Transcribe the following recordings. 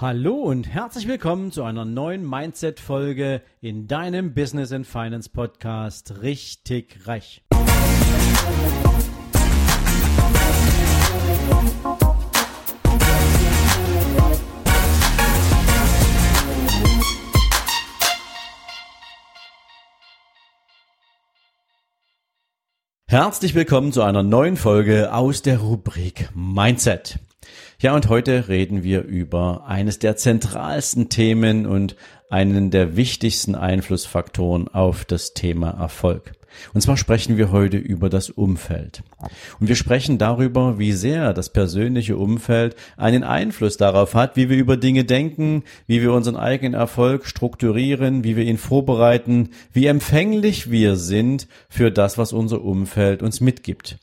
Hallo und herzlich willkommen zu einer neuen Mindset-Folge in deinem Business and Finance Podcast Richtig Reich. Herzlich willkommen zu einer neuen Folge aus der Rubrik Mindset. Ja, und heute reden wir über eines der zentralsten Themen und einen der wichtigsten Einflussfaktoren auf das Thema Erfolg. Und zwar sprechen wir heute über das Umfeld. Und wir sprechen darüber, wie sehr das persönliche Umfeld einen Einfluss darauf hat, wie wir über Dinge denken, wie wir unseren eigenen Erfolg strukturieren, wie wir ihn vorbereiten, wie empfänglich wir sind für das, was unser Umfeld uns mitgibt.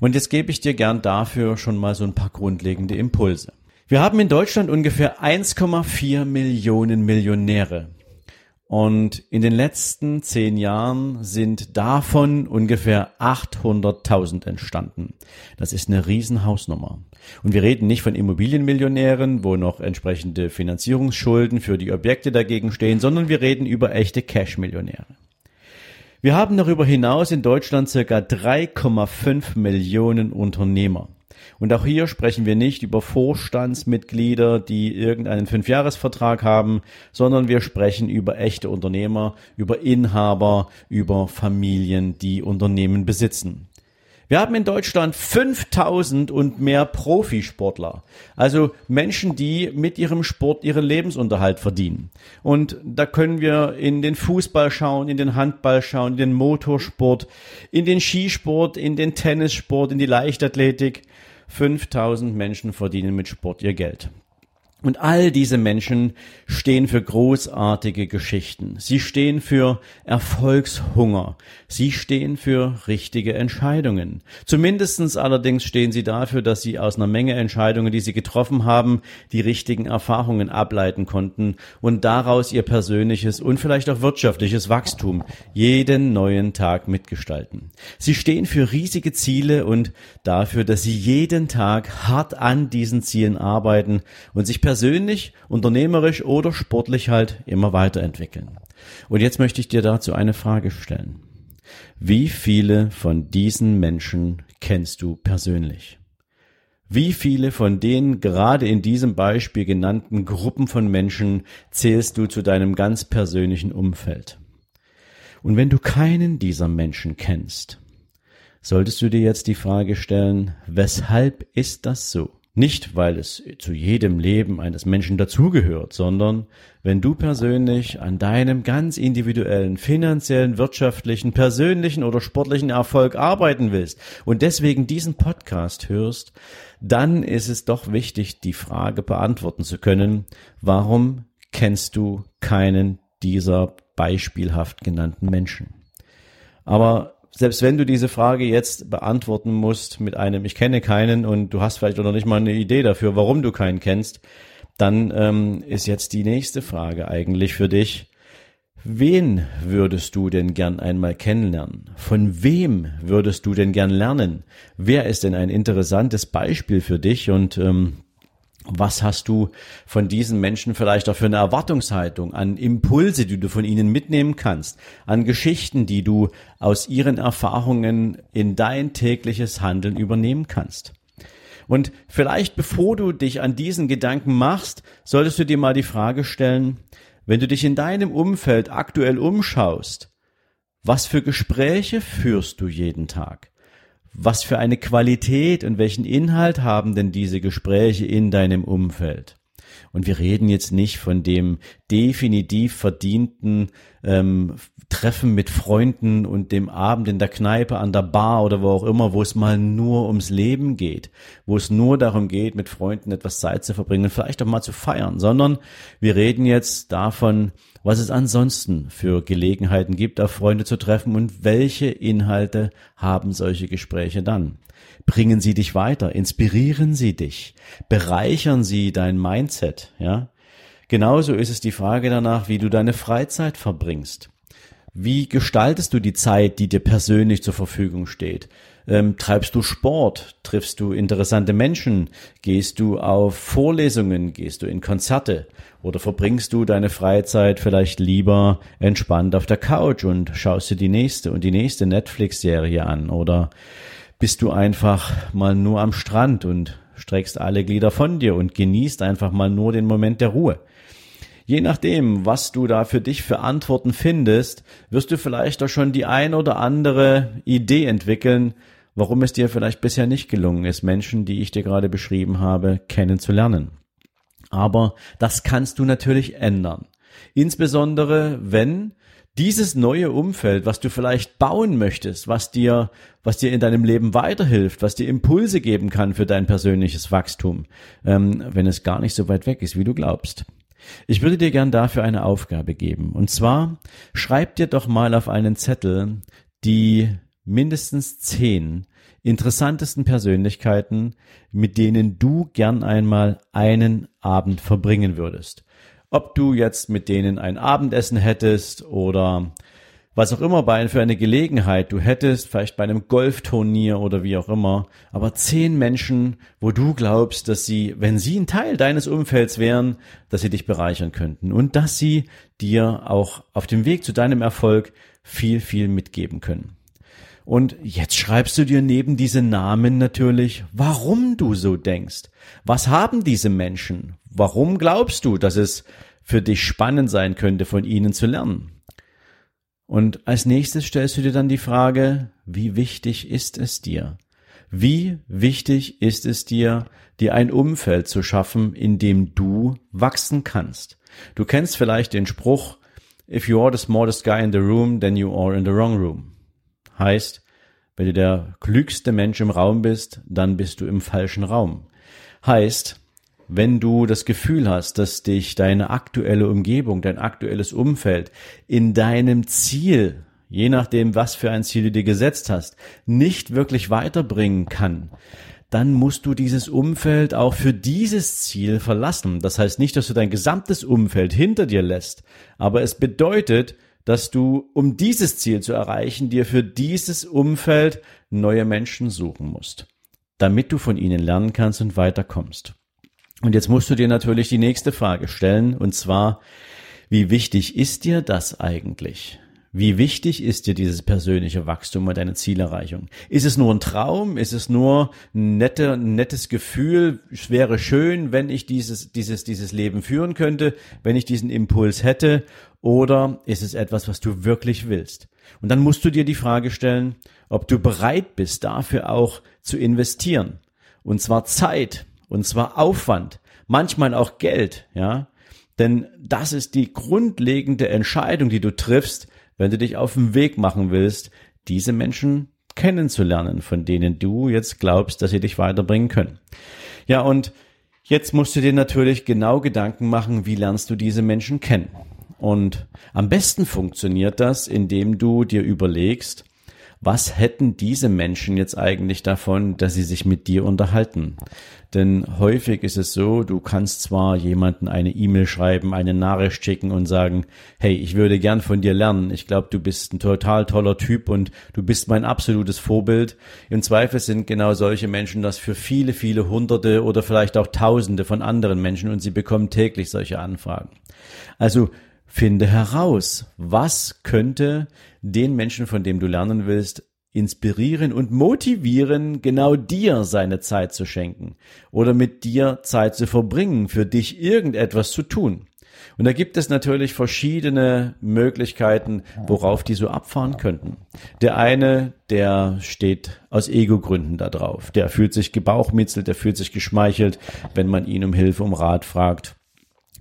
Und jetzt gebe ich dir gern dafür schon mal so ein paar grundlegende Impulse. Wir haben in Deutschland ungefähr 1,4 Millionen Millionäre. Und in den letzten zehn Jahren sind davon ungefähr 800.000 entstanden. Das ist eine Riesenhausnummer. Und wir reden nicht von Immobilienmillionären, wo noch entsprechende Finanzierungsschulden für die Objekte dagegen stehen, sondern wir reden über echte Cash-Millionäre. Wir haben darüber hinaus in Deutschland circa 3,5 Millionen Unternehmer. Und auch hier sprechen wir nicht über Vorstandsmitglieder, die irgendeinen Fünfjahresvertrag haben, sondern wir sprechen über echte Unternehmer, über Inhaber, über Familien, die Unternehmen besitzen. Wir haben in Deutschland 5000 und mehr Profisportler. Also Menschen, die mit ihrem Sport ihren Lebensunterhalt verdienen. Und da können wir in den Fußball schauen, in den Handball schauen, in den Motorsport, in den Skisport, in den Tennissport, in die Leichtathletik. 5000 Menschen verdienen mit Sport ihr Geld. Und all diese Menschen stehen für großartige Geschichten. Sie stehen für Erfolgshunger. Sie stehen für richtige Entscheidungen. Zumindestens allerdings stehen sie dafür, dass sie aus einer Menge Entscheidungen, die sie getroffen haben, die richtigen Erfahrungen ableiten konnten und daraus ihr persönliches und vielleicht auch wirtschaftliches Wachstum jeden neuen Tag mitgestalten. Sie stehen für riesige Ziele und dafür, dass sie jeden Tag hart an diesen Zielen arbeiten und sich persönlich persönlich, unternehmerisch oder sportlich halt immer weiterentwickeln. Und jetzt möchte ich dir dazu eine Frage stellen. Wie viele von diesen Menschen kennst du persönlich? Wie viele von den gerade in diesem Beispiel genannten Gruppen von Menschen zählst du zu deinem ganz persönlichen Umfeld? Und wenn du keinen dieser Menschen kennst, solltest du dir jetzt die Frage stellen, weshalb ist das so? Nicht, weil es zu jedem Leben eines Menschen dazugehört, sondern wenn du persönlich an deinem ganz individuellen, finanziellen, wirtschaftlichen, persönlichen oder sportlichen Erfolg arbeiten willst und deswegen diesen Podcast hörst, dann ist es doch wichtig, die Frage beantworten zu können, warum kennst du keinen dieser beispielhaft genannten Menschen? Aber selbst wenn du diese Frage jetzt beantworten musst mit einem Ich kenne keinen und du hast vielleicht noch nicht mal eine Idee dafür, warum du keinen kennst, dann ähm, ist jetzt die nächste Frage eigentlich für dich. Wen würdest du denn gern einmal kennenlernen? Von wem würdest du denn gern lernen? Wer ist denn ein interessantes Beispiel für dich? Und ähm, was hast du von diesen Menschen vielleicht auch für eine Erwartungshaltung, an Impulse, die du von ihnen mitnehmen kannst, an Geschichten, die du aus ihren Erfahrungen in dein tägliches Handeln übernehmen kannst? Und vielleicht bevor du dich an diesen Gedanken machst, solltest du dir mal die Frage stellen, wenn du dich in deinem Umfeld aktuell umschaust, was für Gespräche führst du jeden Tag? Was für eine Qualität und welchen Inhalt haben denn diese Gespräche in deinem Umfeld? Und wir reden jetzt nicht von dem definitiv verdienten ähm, Treffen mit Freunden und dem Abend in der Kneipe, an der Bar oder wo auch immer, wo es mal nur ums Leben geht, wo es nur darum geht, mit Freunden etwas Zeit zu verbringen und vielleicht auch mal zu feiern, sondern wir reden jetzt davon, was es ansonsten für Gelegenheiten gibt, auf Freunde zu treffen und welche Inhalte haben solche Gespräche dann. Bringen sie dich weiter, inspirieren sie dich, bereichern sie dein Mindset, ja? Genauso ist es die Frage danach, wie du deine Freizeit verbringst. Wie gestaltest du die Zeit, die dir persönlich zur Verfügung steht? Ähm, treibst du Sport? Triffst du interessante Menschen? Gehst du auf Vorlesungen? Gehst du in Konzerte? Oder verbringst du deine Freizeit vielleicht lieber entspannt auf der Couch und schaust dir die nächste und die nächste Netflix-Serie an? Oder bist du einfach mal nur am Strand und streckst alle Glieder von dir und genießt einfach mal nur den Moment der Ruhe? Je nachdem, was du da für dich für Antworten findest, wirst du vielleicht auch schon die ein oder andere Idee entwickeln, warum es dir vielleicht bisher nicht gelungen ist, Menschen, die ich dir gerade beschrieben habe, kennenzulernen. Aber das kannst du natürlich ändern. Insbesondere wenn dieses neue Umfeld, was du vielleicht bauen möchtest, was dir, was dir in deinem Leben weiterhilft, was dir Impulse geben kann für dein persönliches Wachstum, ähm, wenn es gar nicht so weit weg ist, wie du glaubst. Ich würde dir gern dafür eine Aufgabe geben. Und zwar schreib dir doch mal auf einen Zettel die mindestens zehn interessantesten Persönlichkeiten, mit denen du gern einmal einen Abend verbringen würdest. Ob du jetzt mit denen ein Abendessen hättest oder was auch immer bei für eine Gelegenheit du hättest, vielleicht bei einem Golfturnier oder wie auch immer, aber zehn Menschen, wo du glaubst, dass sie, wenn sie ein Teil deines Umfelds wären, dass sie dich bereichern könnten und dass sie dir auch auf dem Weg zu deinem Erfolg viel, viel mitgeben können. Und jetzt schreibst du dir neben diese Namen natürlich, warum du so denkst. Was haben diese Menschen? Warum glaubst du, dass es für dich spannend sein könnte, von ihnen zu lernen? Und als nächstes stellst du dir dann die Frage, wie wichtig ist es dir? Wie wichtig ist es dir, dir ein Umfeld zu schaffen, in dem du wachsen kannst? Du kennst vielleicht den Spruch, if you are the smartest guy in the room, then you are in the wrong room. Heißt, wenn du der klügste Mensch im Raum bist, dann bist du im falschen Raum. Heißt, wenn du das Gefühl hast, dass dich deine aktuelle Umgebung, dein aktuelles Umfeld in deinem Ziel, je nachdem, was für ein Ziel du dir gesetzt hast, nicht wirklich weiterbringen kann, dann musst du dieses Umfeld auch für dieses Ziel verlassen. Das heißt nicht, dass du dein gesamtes Umfeld hinter dir lässt, aber es bedeutet, dass du, um dieses Ziel zu erreichen, dir für dieses Umfeld neue Menschen suchen musst, damit du von ihnen lernen kannst und weiterkommst. Und jetzt musst du dir natürlich die nächste Frage stellen, und zwar, wie wichtig ist dir das eigentlich? Wie wichtig ist dir dieses persönliche Wachstum und deine Zielerreichung? Ist es nur ein Traum? Ist es nur ein, nette, nettes Gefühl? Es wäre schön, wenn ich dieses, dieses, dieses Leben führen könnte, wenn ich diesen Impuls hätte. Oder ist es etwas, was du wirklich willst? Und dann musst du dir die Frage stellen, ob du bereit bist, dafür auch zu investieren. Und zwar Zeit, und zwar Aufwand, manchmal auch Geld, ja. Denn das ist die grundlegende Entscheidung, die du triffst, wenn du dich auf den Weg machen willst, diese Menschen kennenzulernen, von denen du jetzt glaubst, dass sie dich weiterbringen können. Ja, und jetzt musst du dir natürlich genau Gedanken machen, wie lernst du diese Menschen kennen. Und am besten funktioniert das, indem du dir überlegst, was hätten diese Menschen jetzt eigentlich davon, dass sie sich mit dir unterhalten? Denn häufig ist es so, du kannst zwar jemanden eine E-Mail schreiben, eine Nachricht schicken und sagen, hey, ich würde gern von dir lernen. Ich glaube, du bist ein total toller Typ und du bist mein absolutes Vorbild. Im Zweifel sind genau solche Menschen das für viele, viele Hunderte oder vielleicht auch Tausende von anderen Menschen und sie bekommen täglich solche Anfragen. Also Finde heraus, was könnte den Menschen, von dem du lernen willst, inspirieren und motivieren, genau dir seine Zeit zu schenken oder mit dir Zeit zu verbringen, für dich irgendetwas zu tun. Und da gibt es natürlich verschiedene Möglichkeiten, worauf die so abfahren könnten. Der eine, der steht aus Ego-Gründen da drauf. Der fühlt sich gebauchmitzelt, der fühlt sich geschmeichelt, wenn man ihn um Hilfe, um Rat fragt.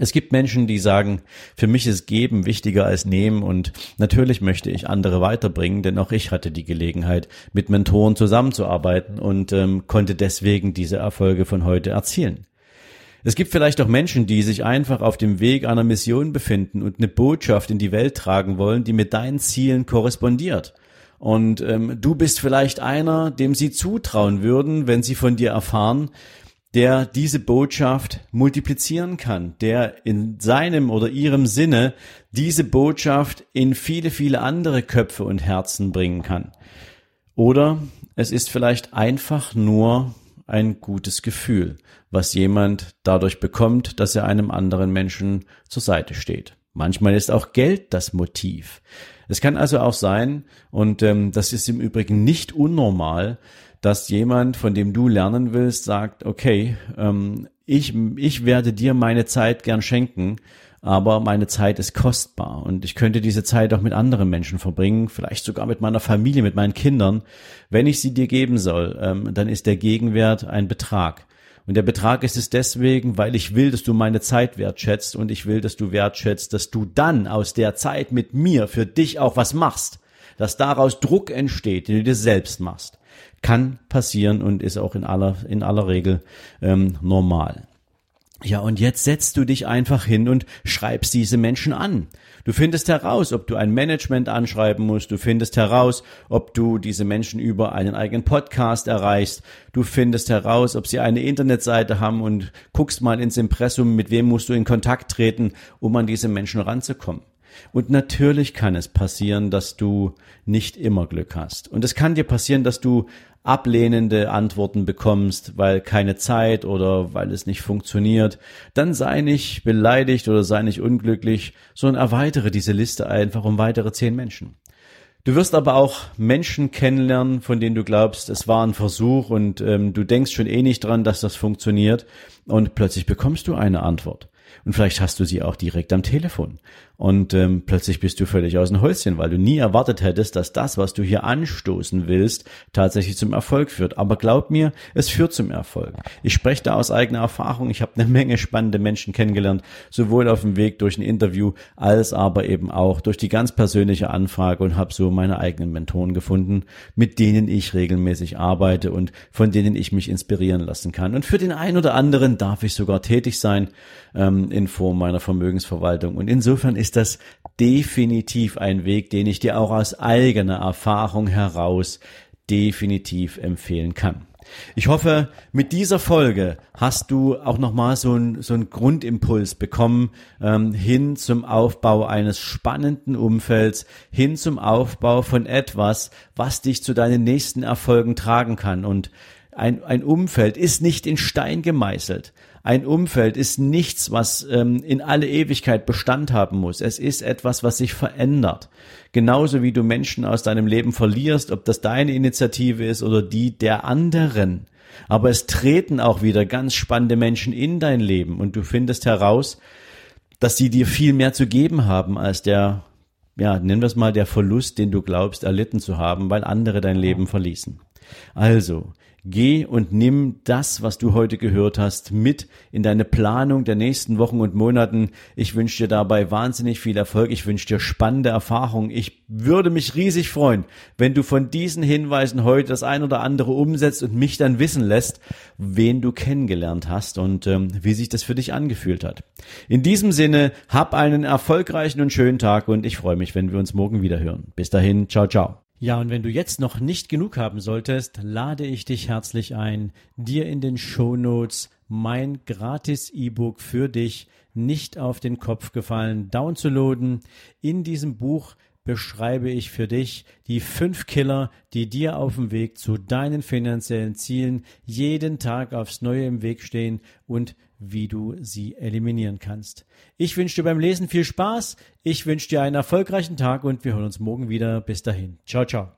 Es gibt Menschen, die sagen, für mich ist Geben wichtiger als Nehmen und natürlich möchte ich andere weiterbringen, denn auch ich hatte die Gelegenheit, mit Mentoren zusammenzuarbeiten und ähm, konnte deswegen diese Erfolge von heute erzielen. Es gibt vielleicht auch Menschen, die sich einfach auf dem Weg einer Mission befinden und eine Botschaft in die Welt tragen wollen, die mit deinen Zielen korrespondiert. Und ähm, du bist vielleicht einer, dem sie zutrauen würden, wenn sie von dir erfahren, der diese Botschaft multiplizieren kann, der in seinem oder ihrem Sinne diese Botschaft in viele, viele andere Köpfe und Herzen bringen kann. Oder es ist vielleicht einfach nur ein gutes Gefühl, was jemand dadurch bekommt, dass er einem anderen Menschen zur Seite steht. Manchmal ist auch Geld das Motiv. Es kann also auch sein, und ähm, das ist im Übrigen nicht unnormal, dass jemand, von dem du lernen willst, sagt, okay, ähm, ich, ich werde dir meine Zeit gern schenken, aber meine Zeit ist kostbar und ich könnte diese Zeit auch mit anderen Menschen verbringen, vielleicht sogar mit meiner Familie, mit meinen Kindern. Wenn ich sie dir geben soll, ähm, dann ist der Gegenwert ein Betrag. Und der Betrag ist es deswegen, weil ich will, dass du meine Zeit wertschätzt und ich will, dass du wertschätzt, dass du dann aus der Zeit mit mir für dich auch was machst, dass daraus Druck entsteht, den du dir selbst machst. Kann passieren und ist auch in aller, in aller Regel ähm, normal. Ja, und jetzt setzt du dich einfach hin und schreibst diese Menschen an. Du findest heraus, ob du ein Management anschreiben musst. Du findest heraus, ob du diese Menschen über einen eigenen Podcast erreichst. Du findest heraus, ob sie eine Internetseite haben und guckst mal ins Impressum, mit wem musst du in Kontakt treten, um an diese Menschen ranzukommen. Und natürlich kann es passieren, dass du nicht immer Glück hast. Und es kann dir passieren, dass du ablehnende Antworten bekommst, weil keine Zeit oder weil es nicht funktioniert. Dann sei nicht beleidigt oder sei nicht unglücklich, sondern erweitere diese Liste einfach um weitere zehn Menschen. Du wirst aber auch Menschen kennenlernen, von denen du glaubst, es war ein Versuch und ähm, du denkst schon eh nicht dran, dass das funktioniert und plötzlich bekommst du eine Antwort. Und vielleicht hast du sie auch direkt am Telefon. Und ähm, plötzlich bist du völlig aus dem Häuschen, weil du nie erwartet hättest, dass das, was du hier anstoßen willst, tatsächlich zum Erfolg führt. Aber glaub mir, es führt zum Erfolg. Ich spreche da aus eigener Erfahrung. Ich habe eine Menge spannende Menschen kennengelernt, sowohl auf dem Weg durch ein Interview als aber eben auch durch die ganz persönliche Anfrage und habe so meine eigenen Mentoren gefunden, mit denen ich regelmäßig arbeite und von denen ich mich inspirieren lassen kann. Und für den einen oder anderen darf ich sogar tätig sein ähm, in Form meiner Vermögensverwaltung. Und insofern ist das definitiv ein Weg, den ich dir auch aus eigener Erfahrung heraus definitiv empfehlen kann. Ich hoffe, mit dieser Folge hast du auch nochmal so ein so ein Grundimpuls bekommen ähm, hin zum Aufbau eines spannenden Umfelds, hin zum Aufbau von etwas, was dich zu deinen nächsten Erfolgen tragen kann. Und ein, ein Umfeld ist nicht in Stein gemeißelt. Ein Umfeld ist nichts, was ähm, in alle Ewigkeit Bestand haben muss. Es ist etwas, was sich verändert. Genauso wie du Menschen aus deinem Leben verlierst, ob das deine Initiative ist oder die der anderen. Aber es treten auch wieder ganz spannende Menschen in dein Leben und du findest heraus, dass sie dir viel mehr zu geben haben als der, ja, nennen wir es mal der Verlust, den du glaubst erlitten zu haben, weil andere dein Leben verließen. Also, Geh und nimm das, was du heute gehört hast, mit in deine Planung der nächsten Wochen und Monaten. Ich wünsche dir dabei wahnsinnig viel Erfolg. Ich wünsche dir spannende Erfahrungen. Ich würde mich riesig freuen, wenn du von diesen Hinweisen heute das ein oder andere umsetzt und mich dann wissen lässt, wen du kennengelernt hast und ähm, wie sich das für dich angefühlt hat. In diesem Sinne, hab einen erfolgreichen und schönen Tag und ich freue mich, wenn wir uns morgen wieder hören. Bis dahin, ciao, ciao. Ja, und wenn du jetzt noch nicht genug haben solltest, lade ich dich herzlich ein, dir in den Show Notes mein gratis E-Book für dich nicht auf den Kopf gefallen downzuladen. In diesem Buch beschreibe ich für dich die fünf Killer, die dir auf dem Weg zu deinen finanziellen Zielen jeden Tag aufs Neue im Weg stehen und wie du sie eliminieren kannst. Ich wünsche dir beim Lesen viel Spaß, ich wünsche dir einen erfolgreichen Tag und wir hören uns morgen wieder. Bis dahin. Ciao, ciao.